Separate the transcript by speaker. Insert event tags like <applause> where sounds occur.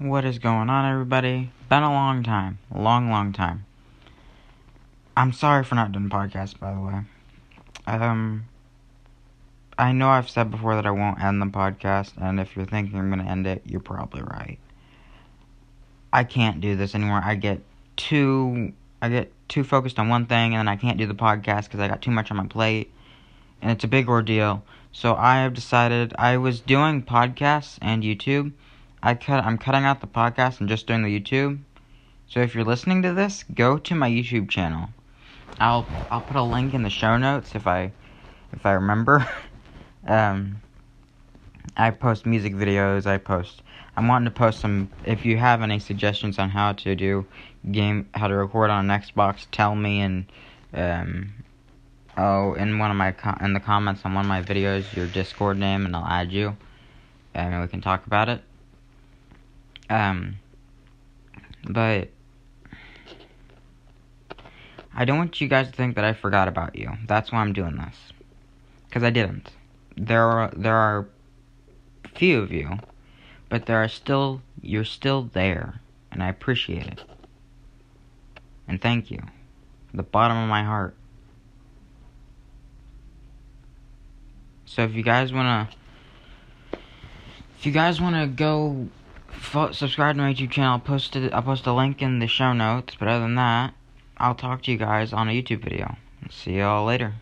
Speaker 1: What is going on, everybody? Been a long time. Long, long time. I'm sorry for not doing podcasts, by the way. Um, I know I've said before that I won't end the podcast, and if you're thinking I'm going to end it, you're probably right. I can't do this anymore. I get too I get too focused on one thing, and then I can't do the podcast because I got too much on my plate, and it's a big ordeal. So I have decided I was doing podcasts and YouTube I cut I'm cutting out the podcast and just doing the YouTube. So if you're listening to this, go to my YouTube channel. I'll I'll put a link in the show notes if I if I remember. <laughs> um I post music videos, I post I'm wanting to post some if you have any suggestions on how to do game how to record on an Xbox, tell me and um oh in one of my in the comments on one of my videos your Discord name and I'll add you and we can talk about it. Um, but I don't want you guys to think that I forgot about you. That's why I'm doing this. Because I didn't. There are there are few of you, but there are still you're still there, and I appreciate it. And thank you. The bottom of my heart. So if you guys wanna if you guys wanna go subscribe to my YouTube channel. I'll post it. I'll post a link in the show notes. But other than that, I'll talk to you guys on a YouTube video. See y'all later.